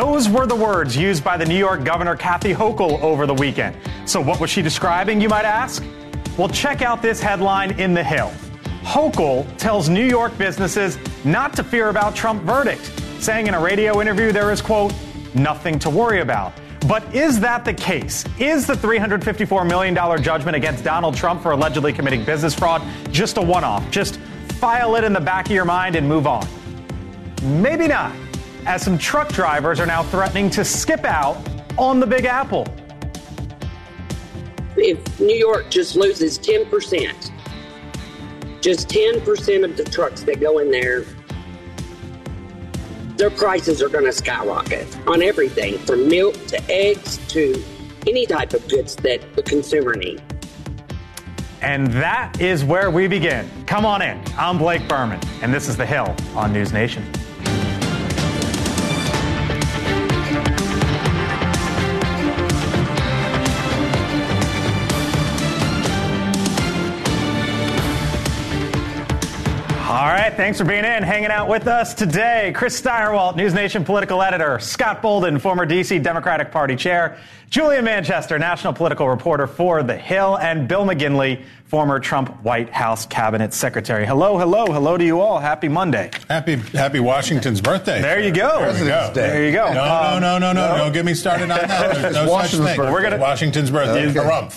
Those were the words used by the New York Governor Kathy Hochul over the weekend. So, what was she describing, you might ask? Well, check out this headline in The Hill. Hochul tells New York businesses not to fear about Trump verdict, saying in a radio interview there is, quote, nothing to worry about. But is that the case? Is the $354 million judgment against Donald Trump for allegedly committing business fraud just a one off? Just file it in the back of your mind and move on? Maybe not, as some truck drivers are now threatening to skip out on the Big Apple. If New York just loses 10%, just 10% of the trucks that go in there their prices are going to skyrocket on everything from milk to eggs to any type of goods that the consumer needs. And that is where we begin. Come on in. I'm Blake Burman, and this is The Hill on News Nation. All right, thanks for being in, hanging out with us today. Chris Stirewalt, News Nation political editor, Scott Bolden, former D.C. Democratic Party chair, Julia Manchester, national political reporter for The Hill, and Bill McGinley, former Trump White House cabinet secretary. Hello, hello, hello to you all. Happy Monday. Happy Happy Washington's birthday. There you go. There, we go. there you go. No, Um, no, no, no, no, Don't get me started on that. There's no such Washington's thing. birthday. We're gonna- Washington's birthday.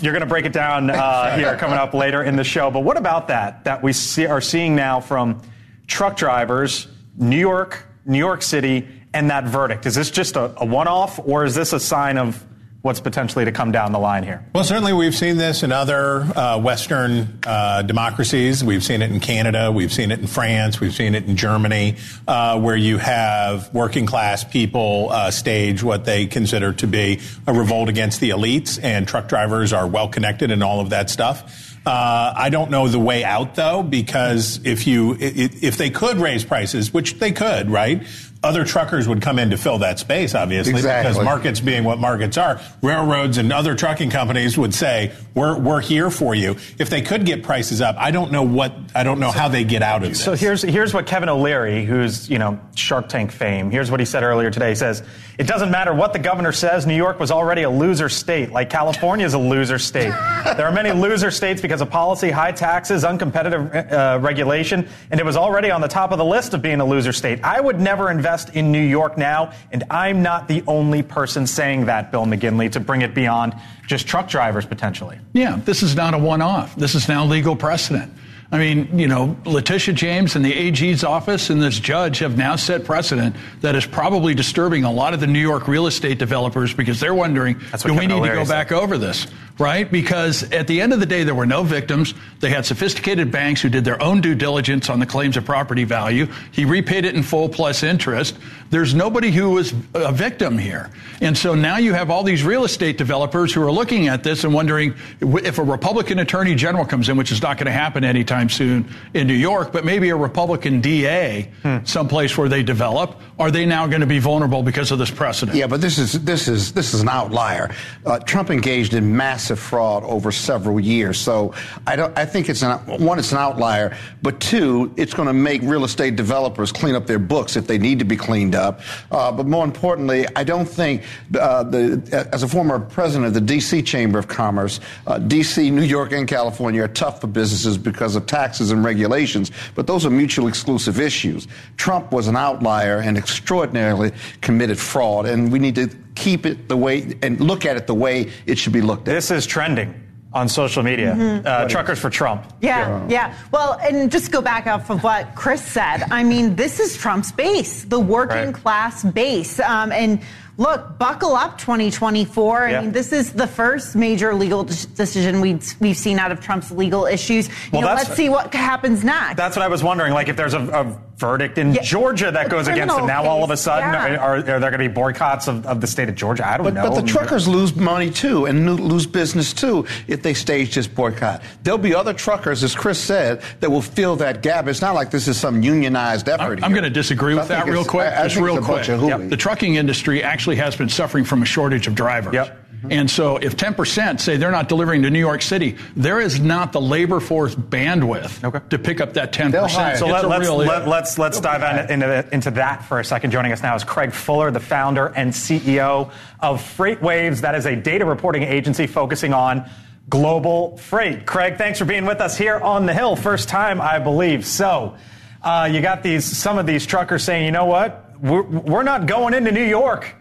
You're going to break it down uh, here coming up later in the show. But what about that? That we see, are seeing now from truck drivers, New York, New York City, and that verdict. Is this just a, a one-off, or is this a sign of what's potentially to come down the line here? Well, certainly we've seen this in other uh, Western uh, democracies. We've seen it in Canada. We've seen it in France. We've seen it in Germany, uh, where you have working class people uh, stage what they consider to be a revolt against the elites, and truck drivers are well connected and all of that stuff. Uh, I don't know the way out though, because if you if they could raise prices, which they could, right? Other truckers would come in to fill that space, obviously, Exactly. because markets being what markets are, railroads and other trucking companies would say, "We're we're here for you." If they could get prices up, I don't know what I don't know how they get out of this. So here's here's what Kevin O'Leary, who's you know Shark Tank fame, here's what he said earlier today. He says it doesn't matter what the governor says. New York was already a loser state, like California is a loser state. there are many loser states because of policy, high taxes, uncompetitive uh, regulation, and it was already on the top of the list of being a loser state. I would never invest in New York now, and I'm not the only person saying that, Bill McGinley, to bring it beyond just truck drivers potentially. Yeah, this is not a one off. This is now legal precedent. I mean, you know, Letitia James and the AG's office and this judge have now set precedent that is probably disturbing a lot of the New York real estate developers because they're wondering, do we need O'Leary to go said. back over this? Right? Because at the end of the day, there were no victims. They had sophisticated banks who did their own due diligence on the claims of property value. He repaid it in full plus interest. There's nobody who was a victim here. And so now you have all these real estate developers who are looking at this and wondering if a Republican attorney general comes in, which is not going to happen anytime soon in New York, but maybe a Republican DA, someplace where they develop, are they now going to be vulnerable because of this precedent? Yeah, but this is this is this is an outlier. Uh, Trump engaged in massive fraud over several years, so I don't. I think it's an one, it's an outlier, but two, it's going to make real estate developers clean up their books if they need to be cleaned up. Uh, but more importantly, I don't think uh, the as a former president of the D.C. Chamber of Commerce, uh, D.C., New York, and California are tough for businesses because of taxes and regulations, but those are mutually exclusive issues. Trump was an outlier and extraordinarily committed fraud, and we need to keep it the way and look at it the way it should be looked at. This is trending on social media. Uh, truckers for Trump. Yeah, yeah. Well, and just go back off of what Chris said. I mean, this is Trump's base, the working Right. class base. Um, and look, buckle up 2024. Yeah. I mean, this is the first major legal decision we've, we've seen out of Trump's legal issues. You Well, know, let's see what happens next. That's what I was wondering. Like, if there's a, a verdict in Yeah, Georgia that a goes against them. criminal now all of a sudden, yeah. are, are there going to be boycotts of, of the state of Georgia? I don't But, know. but the truckers lose money too and lose business too if they stage this boycott. There'll be other truckers, as Chris said, that will fill that gap. It's not like this is some unionized effort. I'm here. going to disagree I with that real quick. I, I just real quick. bunch of hooey. The trucking industry actually has been suffering from a shortage of drivers. Yep. And so if 10% say they're not delivering to New York City, there is not the labor force bandwidth Okay. to pick up that 10%. So let, a let's real let, let's, let's dive in- into into that for a second. Joining us now is Craig Fuller, the founder and CEO of FreightWaves. That is a data reporting agency focusing on global freight. Craig, thanks for being with us here on the Hill. First time, I believe. So uh, you got these some of these truckers saying, you know what, we're, we're not going into New York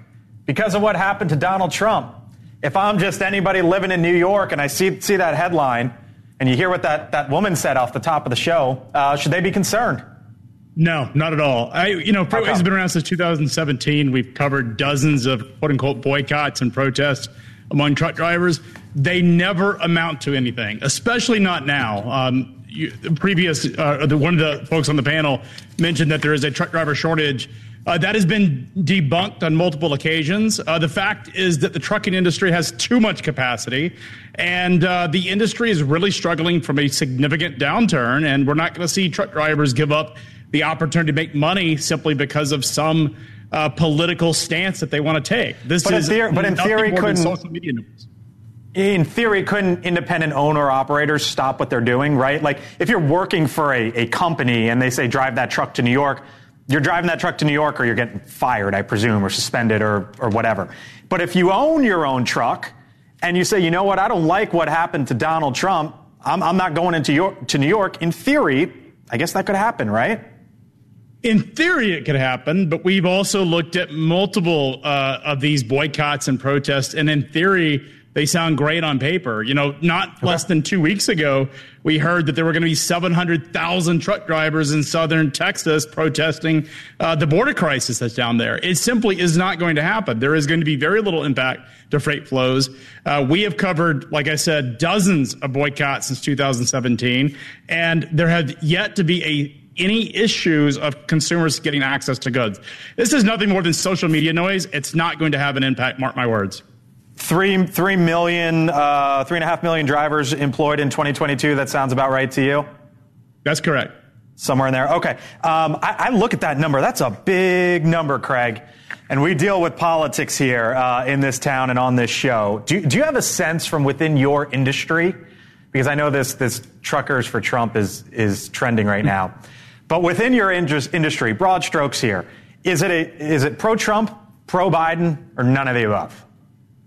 because of what happened to Donald Trump. If I'm just anybody living in New York and I see see that headline. And you hear what that, that woman said off the top of the show. Uh, should they be concerned? No, not at all. I, you know? FreightWaves has been around since 2017. We've covered dozens of quote unquote boycotts and protests among truck drivers. They never amount to anything, especially not now. Um, you, previous, uh, the, one of the folks on the panel mentioned that there is a truck driver shortage. Uh, that has been debunked on multiple occasions. Uh, the fact is that the trucking industry has too much capacity, and uh, the industry is really struggling from a significant downturn. And we're not going to see truck drivers give up the opportunity to make money simply because of some uh, political stance that they want to take. This But in is theory- but in theory, couldn't- social media news. In theory, couldn't independent owner operators stop what they're doing, right? Like if you're working for a, a company and they say drive that truck to New York, you're driving that truck to New York or you're getting fired, I presume, or suspended or, or whatever. But if you own your own truck and you say, you know what, I don't like what happened to Donald Trump, I'm, I'm not going into York, to New York, in theory, I guess that could happen, right? In theory, it could happen, but we've also looked at multiple uh, of these boycotts and protests, and in theory, they sound great on paper. You know, not less than two weeks ago, we heard that there were going to be 700,000 truck drivers in southern Texas protesting uh, the border crisis that's down there. It simply is not going to happen. There is going to be very little impact to freight flows. Uh, we have covered, like I said, dozens of boycotts since 2017, and there have yet to be a any issues of consumers getting access to goods. This is nothing more than social media noise. It's not going to have an impact, mark my words. Three, three million, uh, three and a half million drivers employed in 2022. That sounds about right to you? That's correct. Somewhere in there. Okay. Um, I, I look at that number. That's a big number, Craig. And we deal with politics here uh, in this town and on this show. Do, do you have a sense from within your industry? Because I know this, this truckers for Trump is, is trending right now. But within your indus- industry, broad strokes here, is it, a, is it pro Trump, pro Biden, or none of the above?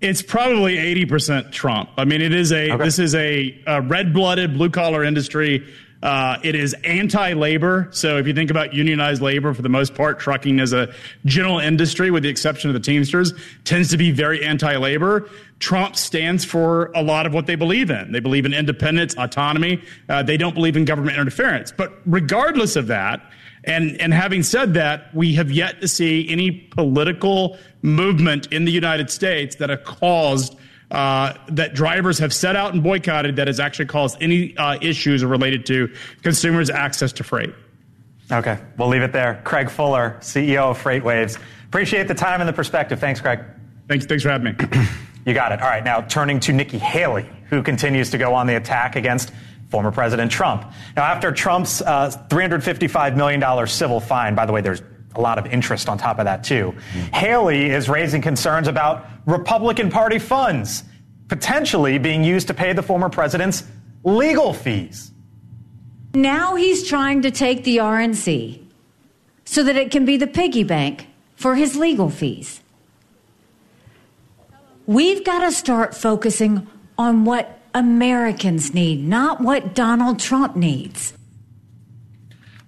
It's probably 80% Trump. I mean, it is a, Okay. this is a, a red blooded blue collar industry. Uh, it is anti labor. So if you think about unionized labor, for the most part, trucking as a general industry, with the exception of the Teamsters, tends to be very anti labor. Trump stands for a lot of what they believe in. They believe in independence, autonomy. Uh, they don't believe in government interference. But regardless of that, and, and having said that, we have yet to see any political movement in the United States that have caused uh, that drivers have set out and boycotted that has actually caused any uh, issues related to consumers' access to freight. Okay, we'll leave it there. Craig Fuller, CEO of FreightWaves. Appreciate the time and the perspective. Thanks, Craig. Thanks, thanks for having me. You got it. All right, now turning to Nikki Haley, who continues to go on the attack against former President Trump. Now, after Trump's uh, $355 million civil fine, by the way, there's a lot of interest on top of that, too. Haley is raising concerns about Republican Party funds potentially being used to pay the former president's legal fees. Now he's trying to take the RNC so that it can be the piggy bank for his legal fees. We've got to start focusing on what Americans need, not what Donald Trump needs.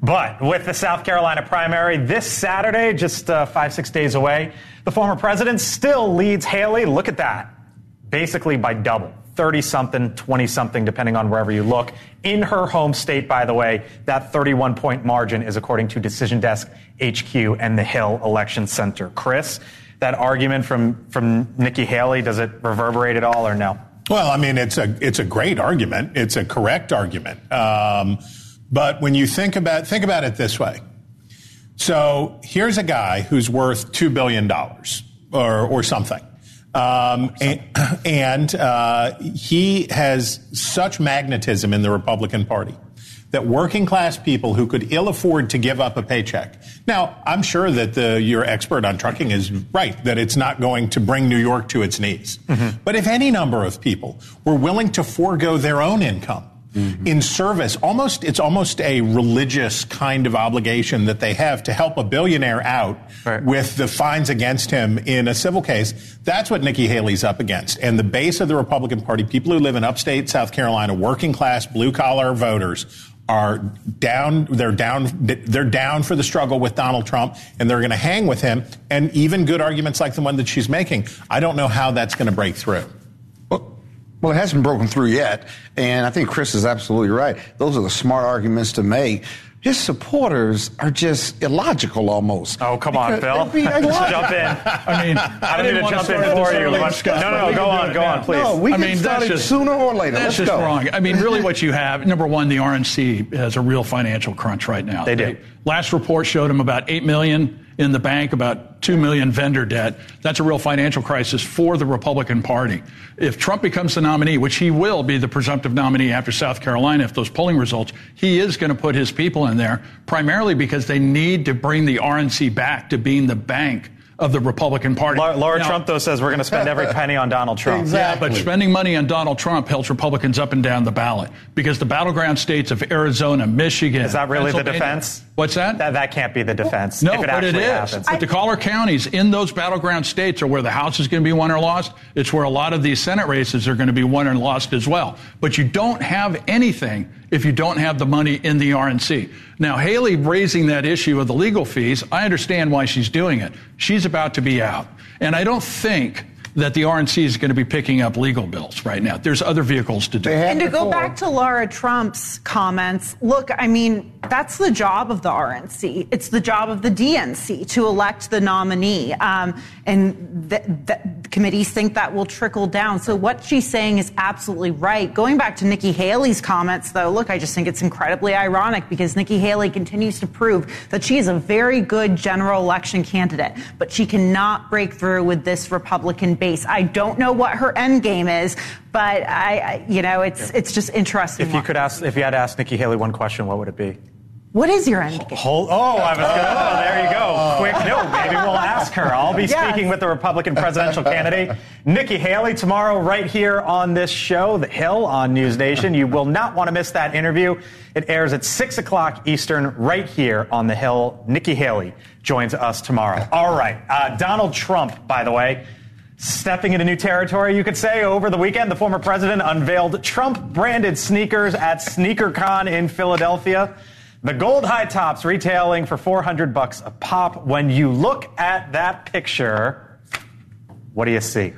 But with the South Carolina primary this Saturday, just uh, five, six days away, the former president still leads Haley. Look at that. Basically by double 30 something, 20 something, depending on wherever you look. In her home state, by the way, that 31 point margin is according to Decision Desk HQ and the Hill Election Center. Chris, that argument from, from Nikki Haley, does it reverberate at all or no? Well, I mean, it's a it's a great argument. It's a correct argument. Um, but when you think about think about it this way, so here's a guy who's worth two billion dollars or or something, um, and, and uh, he has such magnetism in the Republican Party that working class people who could ill afford to give up a paycheck. Now, I'm sure that the, your expert on trucking is right, that it's not going to bring New York to its knees. Mm-hmm. But if any number of people were willing to forego their own income, Mm-hmm. in service. Almost, it's almost a religious kind of obligation that they have to help a billionaire out right. with the fines against him in a civil case. That's what Nikki Haley's up against. And the base of the Republican Party, people who live in upstate South Carolina, working class, blue collar voters, are down they're down they're down for the struggle with Donald Trump and they're going to hang with him and even good arguments like the one that she's making. I don't know how that's going to break through. Well, it hasn't broken through yet, and I think Chris is absolutely right. Those are the smart arguments to make his supporters are just illogical almost. Oh, come on, Phil. jump in. I mean, I don't need to jump in for you. no, no, no, go on, go on, please. No, we I mean, that's just, sooner or later. That's Let's just go. wrong. I mean, really what you have, number one, the RNC has a real financial crunch right now. They do. Last report showed them about 8 million in the bank, about 2 million vendor debt. That's a real financial crisis for the Republican Party. If Trump becomes the nominee, which he will be the presumptive nominee after South Carolina, if those polling results, he is going to put his people in there, primarily because they need to bring the RNC back to being the bank of the Republican Party. Laura, Laura now, Trump, though, says we're going to spend every penny on Donald Trump. Exactly. Yeah, but spending money on Donald Trump helps Republicans up and down the ballot because the battleground states of Arizona, Michigan. Is that really the defense? What's that? That, that can't be the defense. No, if it but it is. Happens. But the collar counties in those battleground states are where the House is going to be won or lost. It's where a lot of these Senate races are going to be won and lost as well. But you don't have anything if you don't have the money in the RNC. Now, Haley raising that issue of the legal fees, I understand why she's doing it. She's about to be out. And I don't think that the RNC is going to be picking up legal bills right now. There's other vehicles to do. And to go back to Lara Trump's comments, look, I mean, that's the job of the RNC. It's the job of the DNC to elect the nominee. Um, and the, the committees think that will trickle down. So what she's saying is absolutely right. Going back to Nikki Haley's comments, though, look, I just think it's incredibly ironic because Nikki Haley continues to prove that she is a very good general election candidate, but she cannot break through with this Republican base base. I don't know what her end game is, but I, I you know, it's it's just interesting. If you could ask, if you had to ask Nikki Haley one question, what would it be? What is your end game? Hold, oh, I was going to. Oh, there you go. Quick note. Maybe we'll ask her. I'll be yes. speaking with the Republican presidential candidate, Nikki Haley, tomorrow, right here on this show, The Hill on News Nation. You will not want to miss that interview. It airs at 6 o'clock Eastern, right here on The Hill. Nikki Haley joins us tomorrow. All right. Uh, Donald Trump, by the way, Stepping into new territory, you could say, over the weekend, the former president unveiled Trump branded sneakers at SneakerCon in Philadelphia. The gold high tops retailing for 400 bucks a pop. When you look at that picture, what do you see?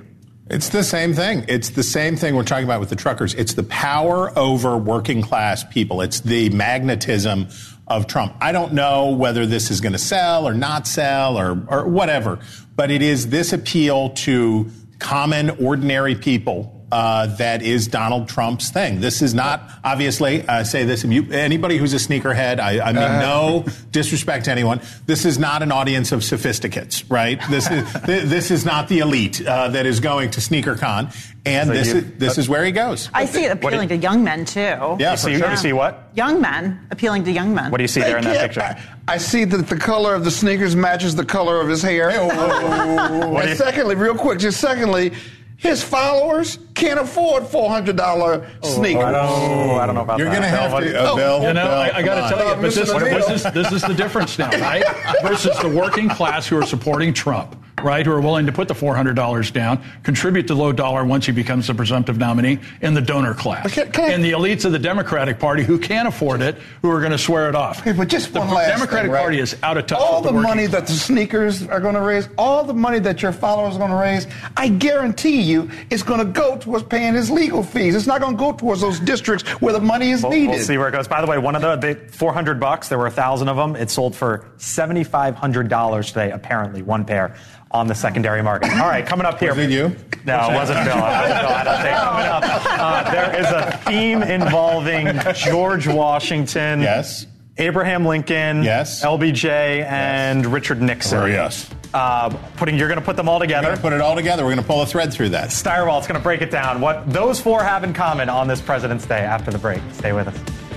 It's the same thing. It's the same thing we're talking about with the truckers. It's the power over working class people. It's the magnetism of Trump. I don't know whether this is going to sell or not sell or, or whatever, but it is this appeal to common, ordinary people uh, that is Donald Trump's thing. This is not obviously. I say this. You, anybody who's a sneakerhead, I, I mean, uh, no disrespect to anyone. This is not an audience of sophisticates, right? This is this is not the elite uh, that is going to SneakerCon, and so this you, is this is where he goes. I see it appealing you, to young men too. Yeah, you see, sure. you see what? Young men appealing to young men. What do you see there in that picture? I, I, see that the color of the sneakers matches the color of his hair. Oh. and secondly, real quick, just secondly his followers can't afford four hundred dollar oh, sneakers. I don't, I don't know about You're that. You're going to have to, uh, Bill. You know, Bill, I, I got to tell you, but this, this, is, this is the difference now, right? Versus the working class who are supporting Trump right, who are willing to put the $400 down, contribute to low dollar once he becomes the presumptive nominee, in the donor class. Can, can and the elites of the Democratic Party who can't afford it, who are going to swear it off. Okay, but just the one last Democratic thing, right? Party is out of touch all the, the money that the sneakers are going to raise, all the money that your followers are going to raise, I guarantee you it's going to go towards paying his legal fees. It's not going to go towards those districts where the money is we'll, needed. We'll see where it goes. By the way, one of the, the 400 bucks, there were a thousand of them. It sold for $7,500 today, apparently, one pair on the secondary market. All right, coming up here. Was it you? No, it wasn't Bill. It wasn't Bill. I don't think. Coming up, uh, there is a theme involving George Washington. Yes. Abraham Lincoln. Yes. LBJ and yes. Richard Nixon. Oh, yes. Uh, putting, you're going to put them all together. We're put it all together. We're going to pull a thread through that. Stirewalt's going to break it down. What those four have in common on this President's Day after the break. Stay with us.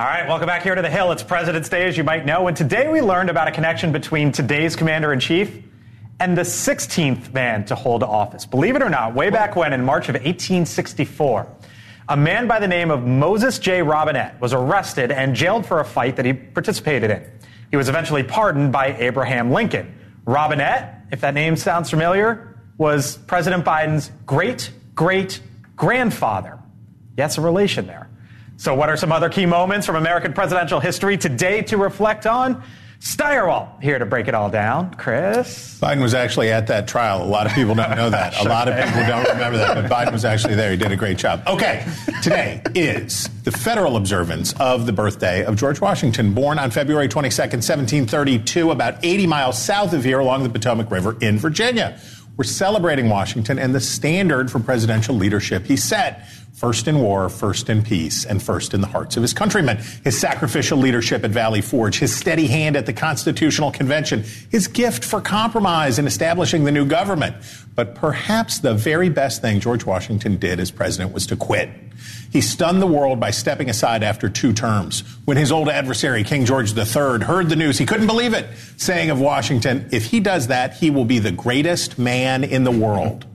All right, welcome back here to the Hill. It's President's Day, as you might know, and today we learned about a connection between today's commander in chief and the 16th man to hold office. Believe it or not, way back when, in March of 1864, a man by the name of Moses J. Robinette was arrested and jailed for a fight that he participated in. He was eventually pardoned by Abraham Lincoln. Robinette, if that name sounds familiar, was President Biden's great great grandfather. Yes, a relation there. So, what are some other key moments from American presidential history today to reflect on? Stirewalt here to break it all down. Chris? Biden was actually at that trial. A lot of people don't know that. A lot of people don't remember that, but Biden was actually there. He did a great job. Okay, today is the federal observance of the birthday of George Washington, born on February 22nd, 1732, about 80 miles south of here along the Potomac River in Virginia. We're celebrating Washington and the standard for presidential leadership he set first in war, first in peace, and first in the hearts of his countrymen. His sacrificial leadership at Valley Forge, his steady hand at the Constitutional Convention, his gift for compromise in establishing the new government. But perhaps the very best thing George Washington did as president was to quit. He stunned the world by stepping aside after two terms. When his old adversary, King George III, heard the news, he couldn't believe it, saying of Washington, if he does that, he will be the greatest man in the world.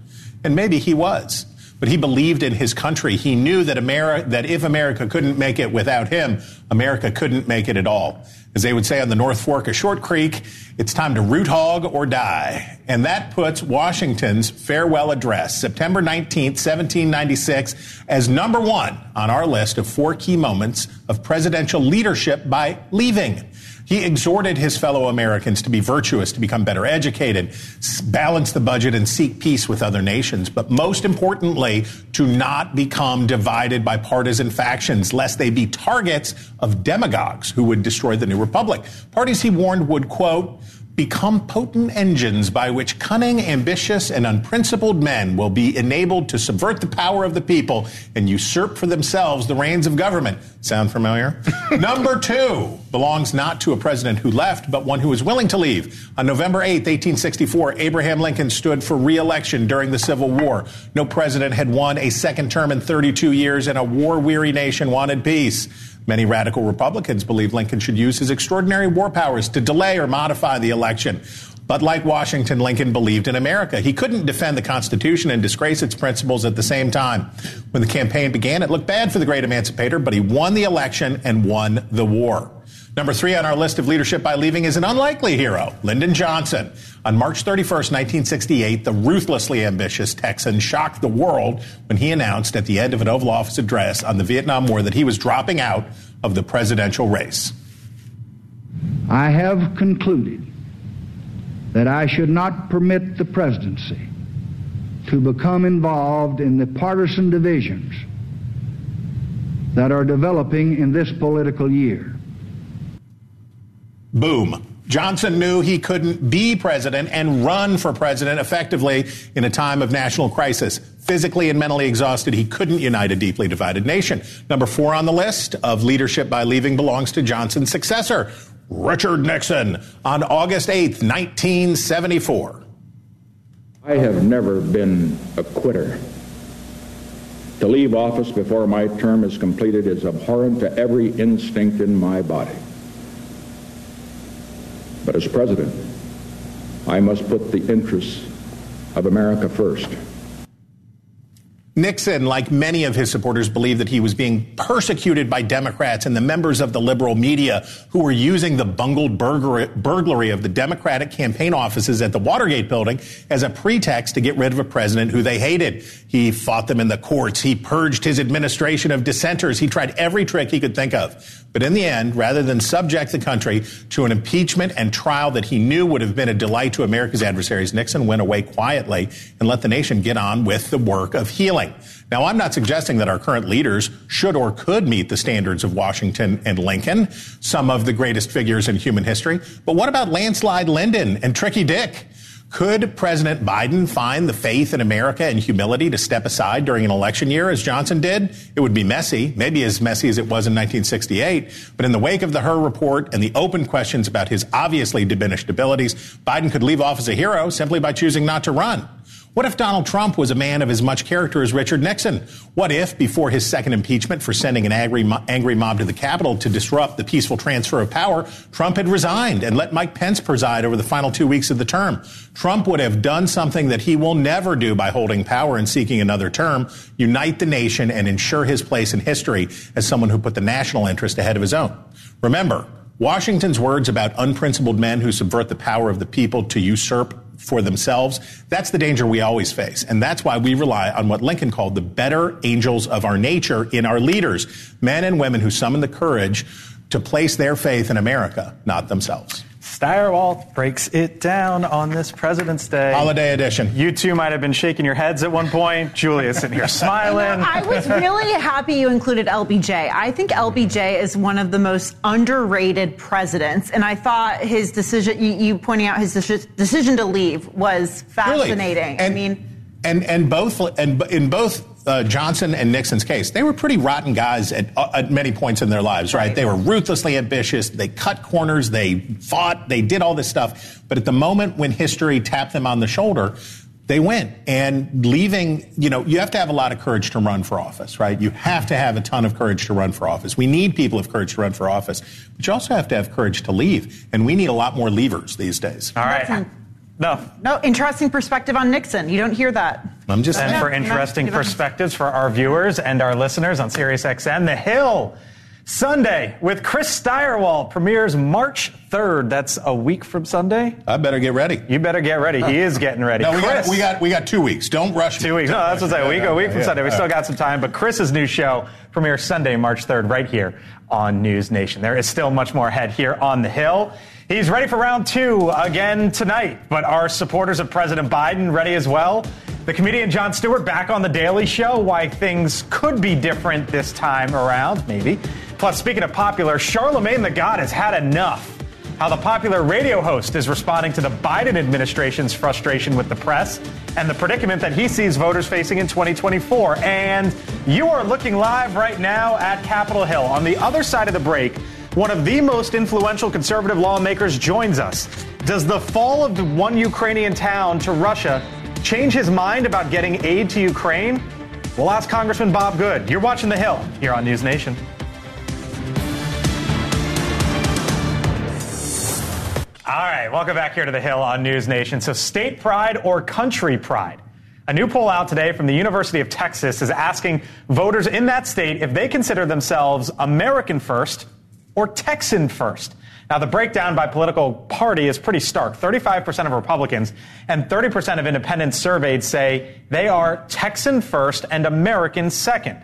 And maybe he was. But he believed in his country. He knew that, America, that if America couldn't make it without him, America couldn't make it at all. As they would say on the North Fork of Short Creek, it's time to root hog or die. And that puts Washington's farewell address, September 19, 1796, as number one on our list of four key moments of presidential leadership by leaving. He exhorted his fellow Americans to be virtuous, to become better educated, balance the budget, and seek peace with other nations. But most importantly, to not become divided by partisan factions, lest they be targets of demagogues who would destroy the new republic. Parties he warned would, quote, become potent engines by which cunning, ambitious, and unprincipled men will be enabled to subvert the power of the people and usurp for themselves the reins of government. Sound familiar? Number two belongs not to a president who left, but one who was willing to leave. On November 8, 1864, Abraham Lincoln stood for re-election during the Civil War. No president had won a second term in 32 years, and a war-weary nation wanted peace. Many radical Republicans believe Lincoln should use his extraordinary war powers to delay or modify the election. But like Washington, Lincoln believed in America. He couldn't defend the Constitution and disgrace its principles at the same time. When the campaign began, it looked bad for the great emancipator, but he won the election and won the war. Number three on our list of leadership by leaving is an unlikely hero, Lyndon Johnson. On March 31st, 1968, the ruthlessly ambitious Texan shocked the world when he announced at the end of an Oval Office address on the Vietnam War that he was dropping out of the presidential race. I have concluded that I should not permit the presidency to become involved in the partisan divisions that are developing in this political year. Boom. Johnson knew he couldn't be president and run for president effectively in a time of national crisis. Physically and mentally exhausted, he couldn't unite a deeply divided nation. Number four on the list of leadership by leaving belongs to Johnson's successor, Richard Nixon, on August 8th, 1974. I have never been a quitter. To leave office before my term is completed is abhorrent to every instinct in my body. But as president, I must put the interests of America first. Nixon, like many of his supporters, believed that he was being persecuted by Democrats and the members of the liberal media who were using the bungled burglary of the Democratic campaign offices at the Watergate building as a pretext to get rid of a president who they hated. He fought them in the courts. He purged his administration of dissenters. He tried every trick he could think of. But in the end, rather than subject the country to an impeachment and trial that he knew would have been a delight to America's adversaries, Nixon went away quietly and let the nation get on with the work of healing. Now, I'm not suggesting that our current leaders should or could meet the standards of Washington and Lincoln, some of the greatest figures in human history. But what about Landslide Lyndon and Tricky Dick? Could President Biden find the faith in America and humility to step aside during an election year as Johnson did? It would be messy, maybe as messy as it was in 1968. But in the wake of the Hur report and the open questions about his obviously diminished abilities, Biden could leave off as a hero simply by choosing not to run. What if Donald Trump was a man of as much character as Richard Nixon? What if, before his second impeachment for sending an angry, angry mob to the Capitol to disrupt the peaceful transfer of power, Trump had resigned and let Mike Pence preside over the final two weeks of the term? Trump would have done something that he will never do by holding power and seeking another term, unite the nation and ensure his place in history as someone who put the national interest ahead of his own. Remember, Washington's words about unprincipled men who subvert the power of the people to usurp for themselves. That's the danger we always face. And that's why we rely on what Lincoln called the better angels of our nature in our leaders, men and women who summon the courage to place their faith in America, not themselves. Stirewalt breaks it down on this President's Day. Holiday edition. You two might have been shaking your heads at one point. Julia's sitting here smiling. I was really happy you included LBJ. I think LBJ is one of the most underrated presidents, and I thought his decision, you, you pointing out his decision to leave, was fascinating. Really? And, I mean, and and both and in both uh, Johnson and Nixon's case, they were pretty rotten guys at, uh, at many points in their lives, right? right? They were ruthlessly ambitious. They cut corners. They fought. They did all this stuff. But at the moment when history tapped them on the shoulder, they went. And leaving, you know, you have to have a lot of courage to run for office, right? You have to have a ton of courage to run for office. We need people of courage to run for office, but you also have to have courage to leave. And we need a lot more levers these days. All right. No. No, interesting perspective on Nixon. You don't hear that. I'm just And for interesting perspectives for our viewers and our listeners on SiriusXM, The Hill. Sunday with Chris Stirewalt premieres March 3rd. That's a week from Sunday. I better get ready. You better get ready. He is getting ready. No, we got, we got we got two weeks. Don't rush. Two me. weeks. No, that's what I'm saying. A week, a week from yeah, Sunday. We still got some time. But Chris's new show premieres Sunday, March 3rd, right here on News Nation. There is still much more ahead here on the Hill. He's ready for round two again tonight, but are supporters of President Biden ready as well? The comedian Jon Stewart back on The Daily Show, why things could be different this time around, maybe. Plus, speaking of popular, Charlemagne the God has had enough. How the popular radio host is responding to the Biden administration's frustration with the press and the predicament that he sees voters facing in 2024. And you are looking live right now at Capitol Hill. On the other side of the break, one of the most influential conservative lawmakers joins us. Does the fall of one Ukrainian town to Russia change his mind about getting aid to Ukraine? We'll ask Congressman Bob Good. You're watching The Hill here on News Nation. All right, welcome back here to The Hill on News Nation. So, state pride or country pride? A new poll out today from the University of Texas is asking voters in that state if they consider themselves American first or Texan first. Now, the breakdown by political party is pretty stark. 35% of Republicans and 30% of independents surveyed say they are Texan first and American second.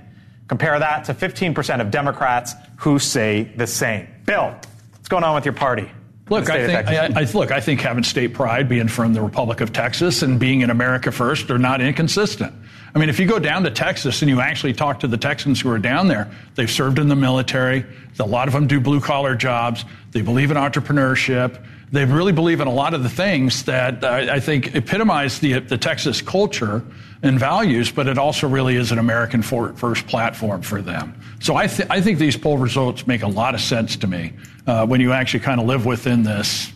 Compare that to 15% of Democrats who say the same. Bill, what's going on with your party? Look, I think I, I, look. I think having state pride, being from the Republic of Texas, and being in America first are not inconsistent. I mean, if you go down to Texas and you actually talk to the Texans who are down there, they've served in the military. A lot of them do blue collar jobs. They believe in entrepreneurship. They really believe in a lot of the things that I, I think epitomize the, the Texas culture and values, but it also really is an American for, first platform for them. So I, th- I think these poll results make a lot of sense to me uh, when you actually kind of live within this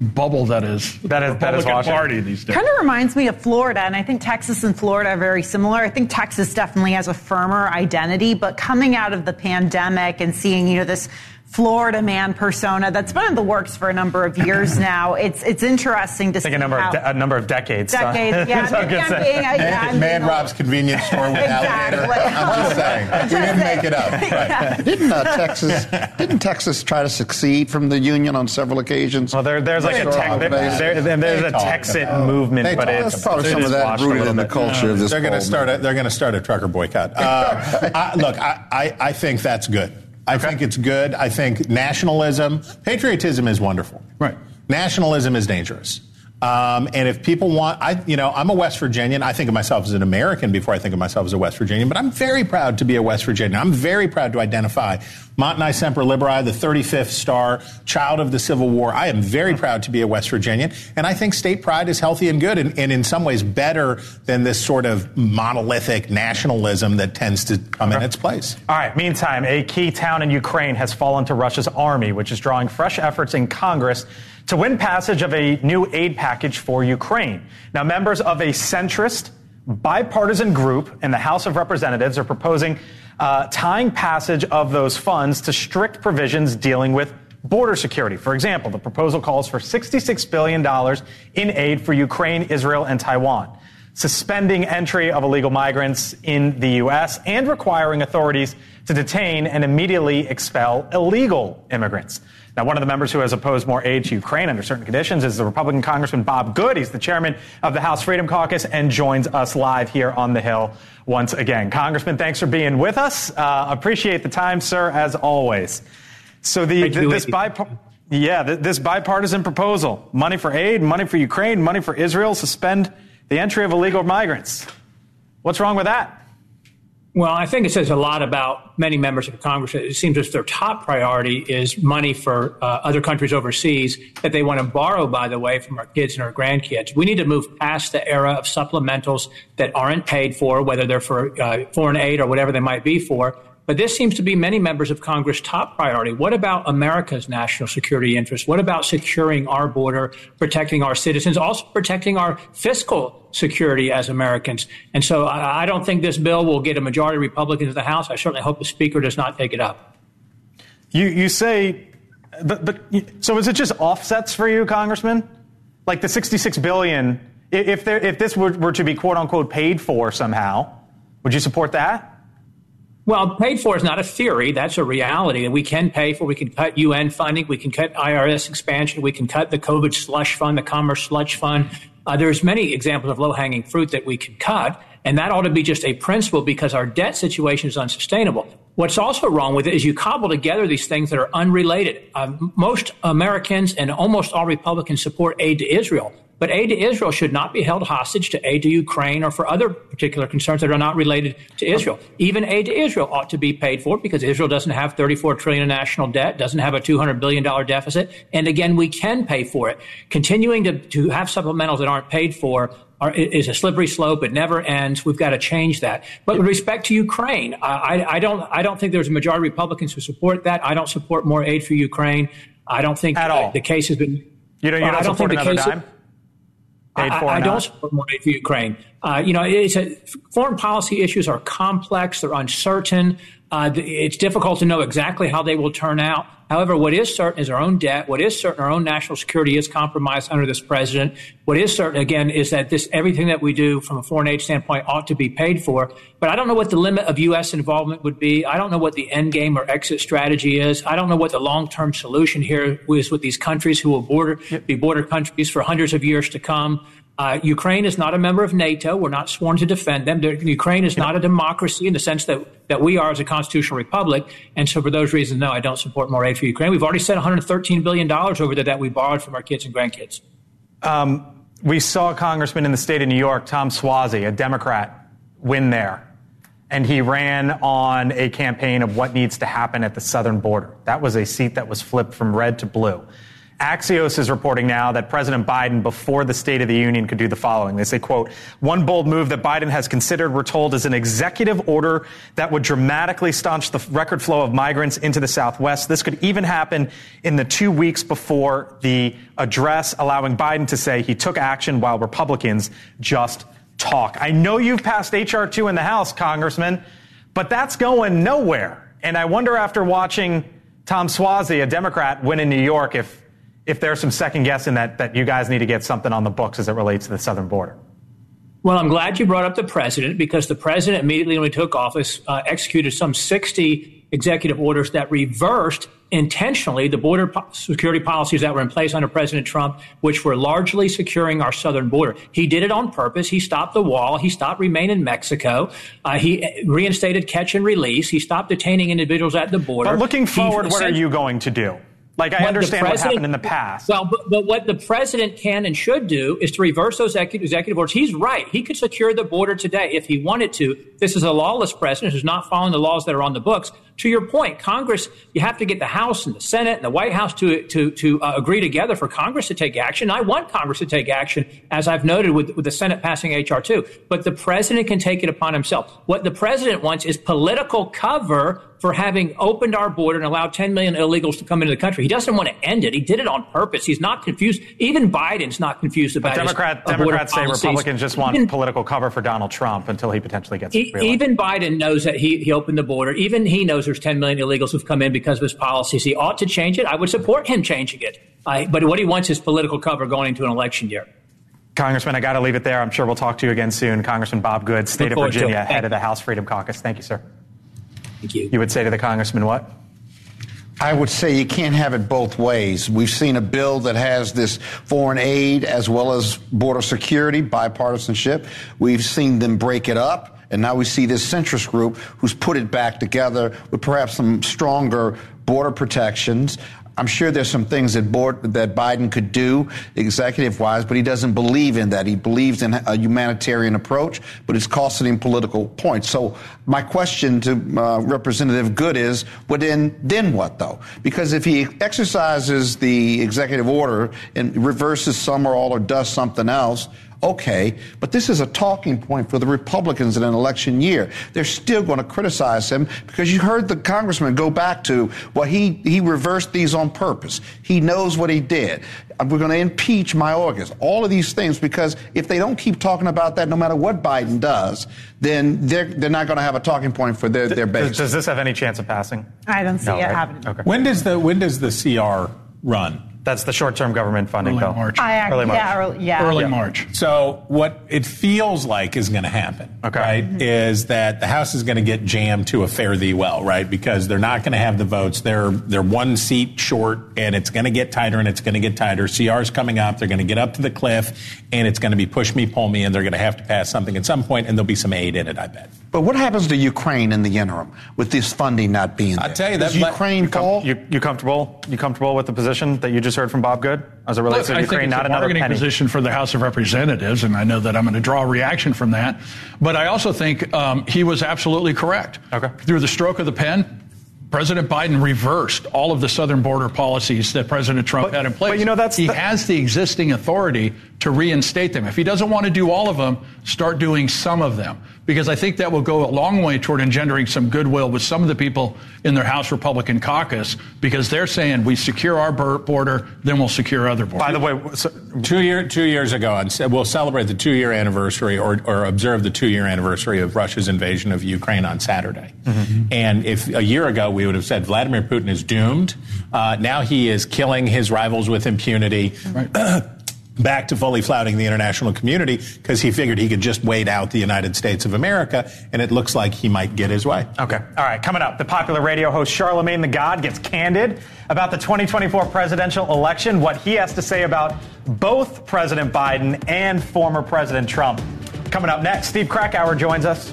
bubble that is that is that is Party these days. Kind of reminds me of Florida, and I think Texas and Florida are very similar. I think Texas definitely has a firmer identity, but coming out of the pandemic and seeing you know this Florida man persona that's been in the works for a number of years now. It's it's interesting to I think see a number how, of de- a number of decades. Decades, yeah. I'm being, a, yeah man, man Rob's convenience store with exactly. alligator. I'm just saying, we didn't make it up. Right. Didn't uh, Texas didn't Texas try to succeed from the union on several occasions? Well, there, there's like a tech, there, there, there's a Texan movement, but it's probably some of that rooted in the culture of this. They're going to start. A, they're going to start a trucker boycott. Uh, I, look, I, I, I think that's good. I okay. think it's good. I think nationalism, patriotism is wonderful. Right. Nationalism is dangerous. Um, and if people want, I, you know, I'm a West Virginian. I think of myself as an American before I think of myself as a West Virginian, but I'm very proud to be a West Virginian. I'm very proud to identify Montani Semper Liberi, the 35th star, child of the Civil War. I am very proud to be a West Virginian, and I think state pride is healthy and good, and, and in some ways better than this sort of monolithic nationalism that tends to come in its place. All right, meantime, a key town in Ukraine has fallen to Russia's army, which is drawing fresh efforts in Congress to win passage of a new aid package for Ukraine. Now, members of a centrist bipartisan group in the House of Representatives are proposing uh, tying passage of those funds to strict provisions dealing with border security. For example, the proposal calls for $66 billion in aid for Ukraine, Israel, and Taiwan, suspending entry of illegal migrants in the U.S., and requiring authorities to detain and immediately expel illegal immigrants. Now, one of the members who has opposed more aid to Ukraine under certain conditions is the Republican Congressman Bob Good. He's the chairman of the House Freedom Caucus and joins us live here on the Hill once again. Congressman, thanks for being with us. Uh, appreciate the time, sir, as always. So the, the this bipart- yeah, this bipartisan proposal: money for aid, money for Ukraine, money for Israel, suspend the entry of illegal migrants. What's wrong with that? Well, I think it says a lot about many members of Congress. It seems as their top priority is money for uh, other countries overseas that they want to borrow, by the way, from our kids and our grandkids. We need to move past the era of supplementals that aren't paid for, whether they're for uh, foreign aid or whatever they might be for, but this seems to be many members of Congress' top priority. What about America's national security interests? What about securing our border, protecting our citizens, also protecting our fiscal security as Americans? And so I don't think this bill will get a majority of Republicans in the House. I certainly hope the Speaker does not take it up. You, you say, but, but so is it just offsets for you, Congressman? Like the 66 billion, if, there, if this were, were to be quote unquote paid for somehow, would you support that? Well, paid for is not a theory. That's a reality. And we can pay for, we can cut UN funding, we can cut IRS expansion, we can cut the COVID slush fund, the commerce slush fund. Uh, there's many examples of low hanging fruit that we can cut. And that ought to be just a principle because our debt situation is unsustainable. What's also wrong with it is you cobble together these things that are unrelated. Uh, most Americans and almost all Republicans support aid to Israel. But aid to Israel should not be held hostage to aid to Ukraine or for other particular concerns that are not related to Israel. Even aid to Israel ought to be paid for because Israel doesn't have 34 trillion in national debt, doesn't have a 200 billion dollar deficit, and again, we can pay for it. Continuing to, to have supplementals that aren't paid for are, is a slippery slope. It never ends. We've got to change that. But with respect to Ukraine, I, I, don't I don't think there's a majority of Republicans who support that. I don't support more aid for Ukraine. I don't think at all the case has been. You don't, you don't I don't the case. Dime? Paid for? I, I don't support more aid for Ukraine. Uh, you know, it's a, foreign policy issues are complex. They're uncertain. Uh, it's difficult to know exactly how they will turn out. However, what is certain is our own debt. What is certain, our own national security is compromised under this president. What is certain, again, is that this everything that we do from a foreign aid standpoint ought to be paid for. But I don't know what the limit of U.S. involvement would be. I don't know what the end game or exit strategy is. I don't know what the long-term solution here is with these countries who will border be border countries for hundreds of years to come. Uh, Ukraine is not a member of NATO. We're not sworn to defend them. Ukraine is not a democracy in the sense that, that we are as a constitutional republic. And so for those reasons, no, I don't support more aid for Ukraine. We've already sent $113 billion over there that we borrowed from our kids and grandkids. Um, we saw a congressman in the state of New York, Tom Suozzi, a Democrat, win there. And he ran on a campaign of what needs to happen at the southern border. That was a seat that was flipped from red to blue. Axios is reporting now that President Biden, before the State of the Union, could do the following. They say, quote, one bold move that Biden has considered, we're told, is an executive order that would dramatically staunch the record flow of migrants into the Southwest. This could even happen in the two weeks before the address, allowing Biden to say he took action while Republicans just talk. I know you've passed H.R. 2 in the House, Congressman, but that's going nowhere. And I wonder after watching Tom Suozzi, a Democrat, win in New York, if if there's some second guessing that, that you guys need to get something on the books as it relates to the southern border. Well, I'm glad you brought up the president because the president immediately when he took office uh, executed some 60 executive orders that reversed intentionally the border po- security policies that were in place under President Trump, which were largely securing our southern border. He did it on purpose. He stopped the wall. He stopped remain in Mexico. Uh, he reinstated catch and release. He stopped detaining individuals at the border. But looking forward, what are you going to do? Like, I understand what happened in the past. Well, but, but what the president can and should do is to reverse those executive orders. He's right. He could secure the border today if he wanted to. This is a lawless president who's not following the laws that are on the books. To your point, Congress, you have to get the House and the Senate and the White House to to to uh, agree together for Congress to take action. I want Congress to take action, as I've noted with, with the Senate passing HR two. But the president can take it upon himself. What the president wants is political cover for having opened our border and allowed 10 million illegals to come into the country. He doesn't want to end it. He did it on purpose. He's not confused. Even Biden's not confused about Democrat, uh, Democrats say policies. Republicans just want even, political cover for Donald Trump until he potentially gets e- Even Biden knows that he, he opened the border. Even he knows there's 10 million illegals who've come in because of his policies. He ought to change it. I would support him changing it. I, but what he wants is political cover going into an election year. Congressman, I got to leave it there. I'm sure we'll talk to you again soon. Congressman Bob Good, State of Virginia, head of the House Freedom Caucus. Thank you, sir. Thank you. You would say to the congressman what? I would say you can't have it both ways. We've seen a bill that has this foreign aid as well as border security, bipartisanship. We've seen them break it up. And now we see this centrist group who's put it back together with perhaps some stronger border protections. I'm sure there's some things that board, that Biden could do executive wise, but he doesn't believe in that. He believes in a humanitarian approach, but it's costing him political points. So my question to uh, Representative Good is, well, then, then what though? Because if he exercises the executive order and reverses some or all or does something else, Okay, but this is a talking point for the Republicans in an election year. They're still going to criticize him because you heard the congressman go back to, well, he, he reversed these on purpose. He knows what he did. We're going to impeach Mayorkas. All of these things because if they don't keep talking about that, no matter what Biden does, then they're, they're not going to have a talking point for their, their base. Does, does this have any chance of passing? I don't see No, it right? happening. Okay. When does the when does the CR run? That's the short-term government funding Early bill. March. I, Early March. Yeah, early, yeah. Early March. So what it feels like is going to happen, Okay. right, mm-hmm. is that the House is going to get jammed to a fare thee well, right, because they're not going to have the votes. They're they're one seat short, and it's going to get tighter, and it's going to get tighter. CR's coming up. They're going to get up to the cliff, and it's going to be push me, pull me, and they're going to have to pass something at some point, and there'll be some aid in it, I bet. But what happens to Ukraine in the interim with this funding not being there? I'll tell you, Does that- Ukraine You, com- fall? you, you comfortable? You comfortable with the position that you just heard from Bob Good as it relates Look, to I Ukraine? think it's Not a another penny. position for the House of Representatives, and I know that I'm going to draw a reaction from that. But I also think um, he was absolutely correct. Okay. Through the stroke of the pen, President Biden reversed all of the southern border policies that President Trump But- had in place. but you know, that's he the- has the existing authority to reinstate them. If he doesn't want to do all of them, start doing some of them, because I think that will go a long way toward engendering some goodwill with some of the people in their House Republican caucus, because they're saying we secure our border, then we'll secure other borders. By the way, so, Two year two years ago, on, we'll celebrate the two year anniversary or, or observe the two year anniversary of Russia's invasion of Ukraine on Saturday. And if a year ago we would have said Vladimir Putin is doomed, uh, now he is killing his rivals with impunity. Back to fully flouting the international community because he figured he could just wait out the United States of America, and it looks like he might get his way. Okay. All right. Coming up, the popular radio host Charlemagne the God gets candid about the 2024 presidential election, what he has to say about both President Biden and former President Trump. Coming up next, Steve Krakauer joins us.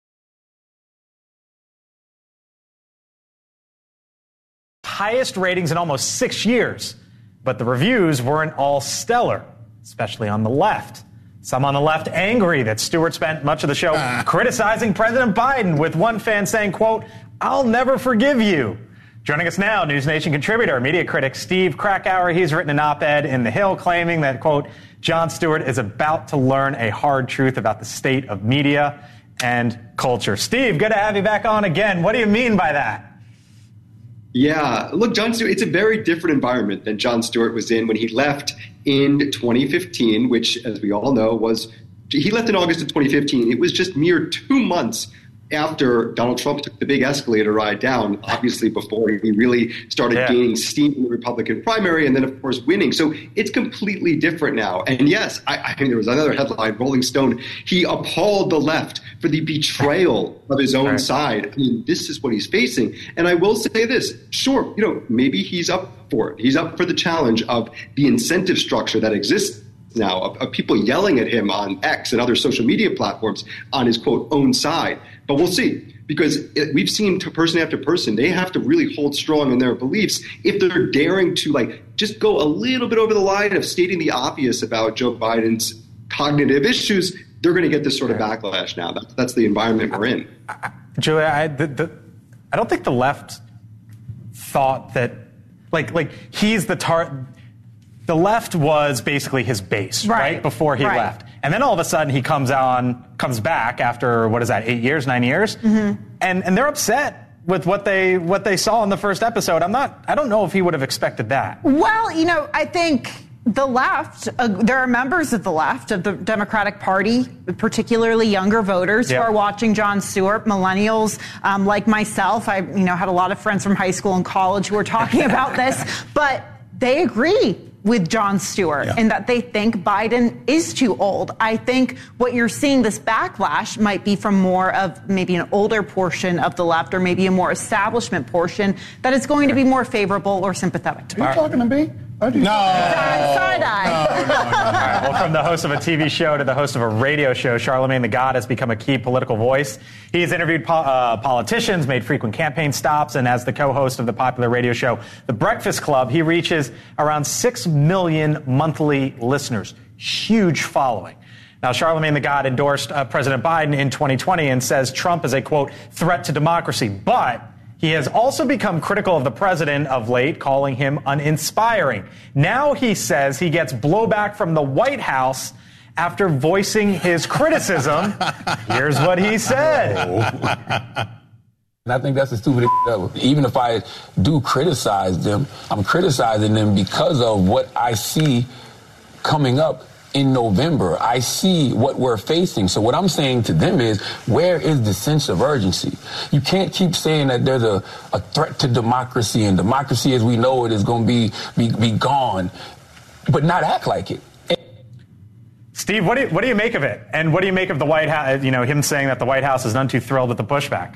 Highest ratings in almost six years, but the reviews weren't all stellar, especially on the left. Some on the left angry that Stewart spent much of the show ah. criticizing President Biden, with one fan saying, quote, I'll never forgive you. Joining us now, News Nation contributor, media critic Steve Krakauer. He's written an op-ed in The Hill claiming that, quote, Jon Stewart is about to learn a hard truth about the state of media and culture. Steve, good to have you back on again. What do you mean by that? Yeah, look, Jon Stewart, it's a very different environment than Jon Stewart was in when he left in 2015, which, as we all know, was he left in August of 2015. It was just mere two months after Donald Trump took the big escalator ride down, obviously before he really started Yeah. gaining steam in the Republican primary and then, of course, winning. So it's completely different now. And yes, I, I mean, there was another headline Rolling Stone, he appalled the left for the betrayal of his own side. I mean, this is what he's facing. And I will say this sure, you know, maybe he's up for it. He's up for the challenge of the incentive structure that exists now of, of people yelling at him on X and other social media platforms on his quote own side. But we'll see. Because it, we've seen to person after person, they have to really hold strong in their beliefs if they're daring to like just go a little bit over the line of stating the obvious about Joe Biden's cognitive issues. They're going to get this sort of backlash now. That's, that's the environment we're in. Julia, I, the, the, I don't think the left thought that, like, like he's the tar. The left was basically his base, right, Right, before he right. left, and then all of a sudden he comes on, comes back after what is that, eight years, nine years, Mm-hmm. and and they're upset with what they what they saw in the first episode. I'm not. I don't know if he would have expected that. Well, you know, I think the left, uh, there are members of the left of the Democratic Party, particularly younger voters who are watching Jon Stewart, millennials um, like myself. I, you know, had a lot of friends from high school and college who were talking about this, but they agree with Jon Stewart Yeah. and that they think Biden is too old. I think what you're seeing this backlash might be from more of maybe an older portion of the left or maybe a more establishment portion that is going to be more favorable or sympathetic to Are you talking to me? Are you- No. Side eye. All right, well, from the host of a TV show to the host of a radio show, Charlemagne the God has become a key political voice. He's interviewed po- uh, politicians, made frequent campaign stops, and as the co-host of the popular radio show The Breakfast Club, he reaches around 6 million monthly listeners. Huge following. Now, Charlemagne the God endorsed uh, President Biden in 2020 and says Trump is a, quote, threat to democracy. But he has also become critical of the president of late, calling him uninspiring. Now he says he gets blowback from the White House after voicing his criticism. Here's what he said. And I think that's the stupidest ever. Even if I do criticize them, I'm criticizing them because of what I see coming up in November. I see what we're facing. So what I'm saying to them is, where is the sense of urgency? You can't keep saying that there's a, a threat to democracy and democracy as we know it is going to be, be, be gone, but not act like it. Steve, what do, you, what do you make of it? And what do you make of the White House, you know, him saying that the White House is none too thrilled with the pushback?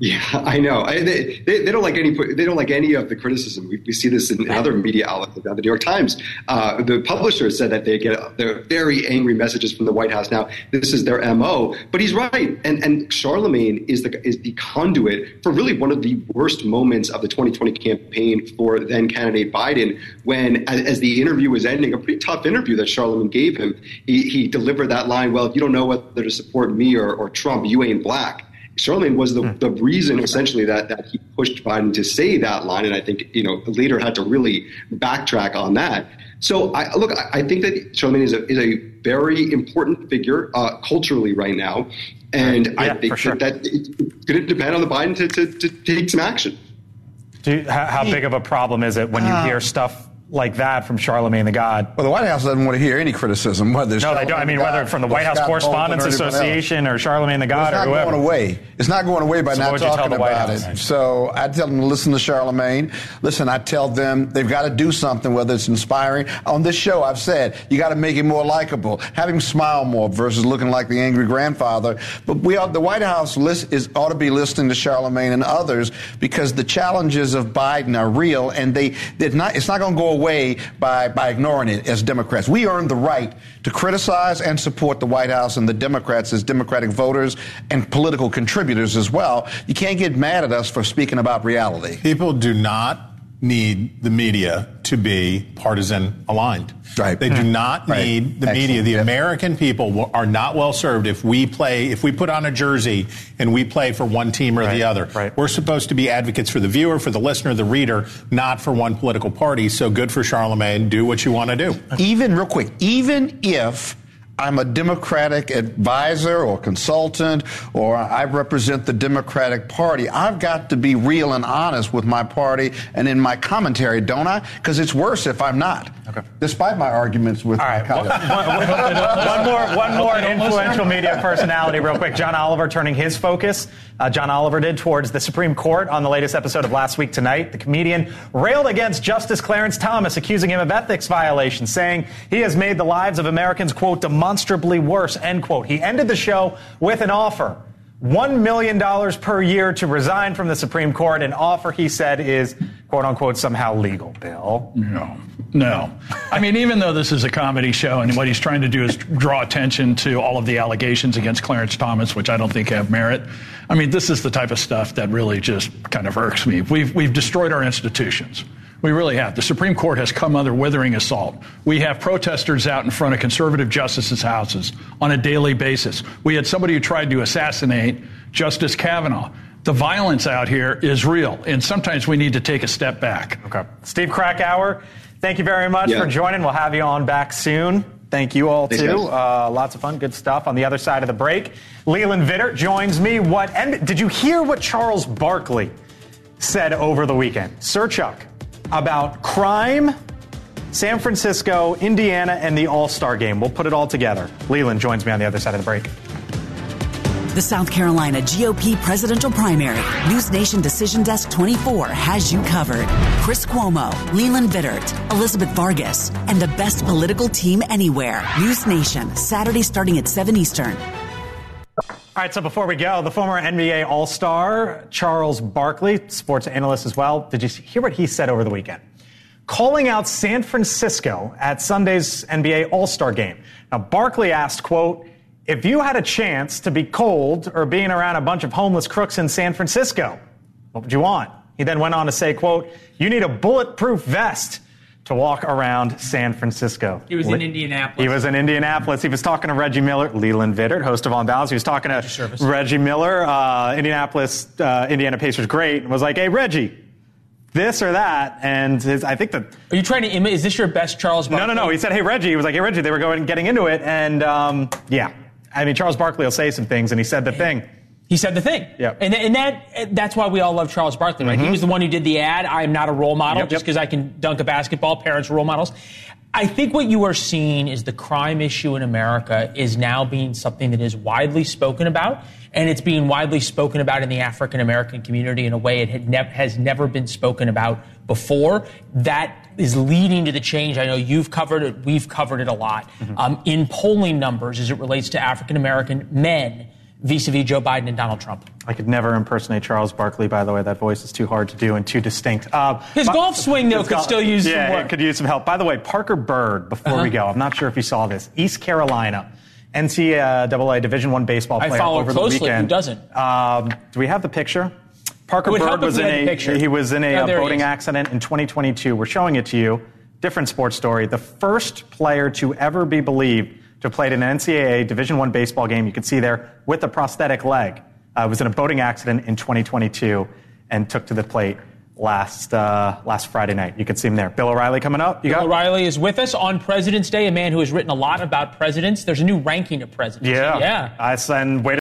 Yeah, I know. I, they, they, they don't like any they don't like any of the criticism. We, we see this in other media outlets. The New York Times, uh, the publisher said that they get they're very angry messages from the White House. Now, this is their mo. But he's right, and and Charlemagne is the is the conduit for really one of the worst moments of the 2020 campaign for then candidate Biden. When, as, as the interview was ending, a pretty tough interview that Charlemagne gave him, he, he delivered that line. Well, if you don't know whether to support me or, or Trump, you ain't black. Charlemagne was the, the reason essentially that, that he pushed Biden to say that line. And I think, you know, later had to really backtrack on that. So I, look, I, I think that Charlemagne is a, is a very important figure uh, culturally right now. And Yeah, I think for sure. that it's going to depend on the Biden to, to, to take some action. Do you, how, how big of a problem is it when you Uh, hear stuff like that from Charlemagne the God? Well, the White House doesn't want to hear any criticism, whether it's No, they don't. I mean, Charlemagne whether from the White House Scott Correspondents Bolton or anyone else. Association or Charlemagne the God it's or not whoever. going away. It's not going away by So not what would you tell talking about it. So I tell them to listen to Charlemagne. Listen, I tell them they've got to do something, whether it's inspiring. On this show, I've said you got to make him more likable, have him smile more versus looking like the angry grandfather. But we ought, the White House list is ought to be listening to Charlemagne and others because the challenges of Biden are real, and they it's not it's not going to go away by by ignoring it as Democrats. We earn the right to criticize and support the White House and the Democrats as Democratic voters and political contributors as well. You can't get mad at us for speaking about reality. People do not need the media to be partisan aligned. Right. They do not Right. need the Excellent. media. The Yep. American people are not well served if we play, if we put on a jersey and we play for one team or the other. right. We're supposed to be advocates for the viewer, for the listener, the reader, not for one political party. So good for Charlemagne. Do what you want to do. Even real quick, even if I'm a Democratic advisor or consultant or I represent the Democratic Party, I've got to be real and honest with my party and in my commentary, don't I? Because it's worse if I'm not. Despite my arguments with my colleagues. one more, one more influential media personality, real quick. John Oliver turning his focus. Uh, John Oliver did towards the Supreme Court on the latest episode of Last Week Tonight. The comedian railed against Justice Clarence Thomas, accusing him of ethics violations, saying he has made the lives of Americans quote demonstrably worse end quote. He ended the show with an offer. $1 million per year to resign from the Supreme Court, an offer he said is, quote unquote, somehow legal, Bill. No. No. I mean, even though this is a comedy show and what he's trying to do is draw attention to all of the allegations against Clarence Thomas, which I don't think have merit, I mean, this is the type of stuff that really just kind of irks me. We've, we've destroyed our institutions. We really have. The Supreme Court has come under withering assault. We have protesters out in front of conservative justices' houses on a daily basis. We had somebody who tried to assassinate Justice Kavanaugh. The violence out here is real, and sometimes we need to take a step back. Okay. Steve Krakauer, thank you very much Yeah. for joining. We'll have you on back soon. Thank you all Thanks, too. Uh, lots of fun, good stuff. On the other side of the break, Leland Vittert joins me. What? And did you hear what Charles Barkley said over the weekend? Sir Chuck about crime, San Francisco, Indiana, and the All Star game. We'll put it all together. Leland joins me on the other side of the break. The South Carolina GOP presidential primary. News Nation Decision Desk 24 has you covered. Chris Cuomo, Leland Vittert, Elizabeth Vargas, and the best political team anywhere. News Nation, Saturday starting at 7 Eastern. All right, so before we go, the former NBA All Star, Charles Barkley, sports analyst as well, did you hear what he said over the weekend? Calling out San Francisco at Sunday's NBA All Star game. Now, Barkley asked, quote, if you had a chance to be cold or being around a bunch of homeless crooks in San Francisco, what would you want? He then went on to say, quote, you need a bulletproof vest to walk around San Francisco. He was in Indianapolis. He was in Indianapolis. He was talking to Reggie Miller, Leland Vittert, host of On Balance. He was talking to Reggie Miller, uh, Indianapolis, uh, Indiana Pacers great, and was like, hey, Reggie, this or that. And his, I think that. Are you trying to imitate? Is this your best Charles No, Barkley? no, no. He said, hey, Reggie. He was like, hey, Reggie, they were going getting into it. And um, yeah. I mean, Charles Barkley will say some things, and he said the thing. He said the thing. Yeah. And, and that that's why we all love Charles Barkley, right? He Mhm. was the one who did the ad, I am not a role model Yep, just yep. because I can dunk a basketball. Parents are role models. I think what you are seeing is the crime issue in America is now being something that is widely spoken about, and it's being widely spoken about in the African American community in a way it had nev- has never been spoken about before. That is leading to the change. I know you've covered it, we've covered it a lot um, in polling numbers as it relates to African American men vis-a-vis Joe Biden and Donald Trump. I could never impersonate Charles Barkley, by the way. That voice is too hard to do and too distinct. Uh, His but- golf swing, though, could still use some yeah, work. it could use some help. By the way, Parker Byrd, before Uh-huh. we go, I'm not sure if you saw this. East Carolina, NCAA Division One baseball I player follow over closely. the weekend. Who doesn't? Um, do we have the picture? Parker Byrd was in a picture. he was in a Oh, boating accident in 2022. We're showing it to you. Different sports story. The first player to ever be believed to have played in an NCAA Division One baseball game. You can see there with a prosthetic leg. Uh, was in a boating accident in 2022 and took to the plate last uh, last Friday night. You can see him there. Bill O'Reilly coming up. You Bill got O'Reilly is with us on President's Day, a man who has written a lot about presidents. There's a new ranking of presidents. yeah Yeah. I and way